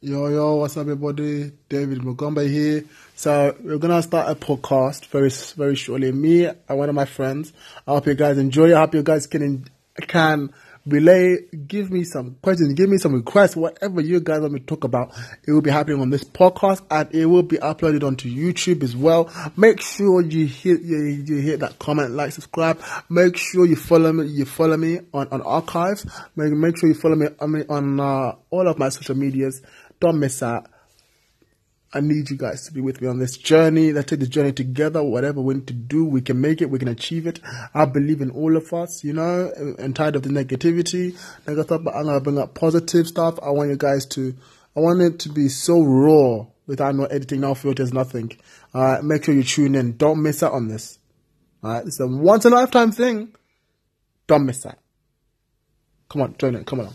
Yo, yo, what's up, everybody? David Mugomba here. So, we're gonna start a podcast very, very shortly. Me and one of my friends. I hope you guys enjoy. I hope you guys can, can relay, give me some questions, give me some requests, whatever you guys want me to talk about. It will be happening on this podcast and it will be uploaded onto YouTube as well. Make sure you hit, you, you hit that comment, like, subscribe. Make sure you follow me, you follow me on, on archives. Make, make sure you follow me on, on uh, all of my social medias. Don't miss out. I need you guys to be with me on this journey. Let's take this journey together. Whatever we need to do, we can make it. We can achieve it. I believe in all of us, you know, and tired of the negativity. Like I thought, but I'm going to bring up positive stuff. I want you guys to, I want it to be so raw without no editing, no filters, nothing. All right. Make sure you tune in. Don't miss out on this. All right. It's a once in a lifetime thing. Don't miss that. Come on, join it. Come on.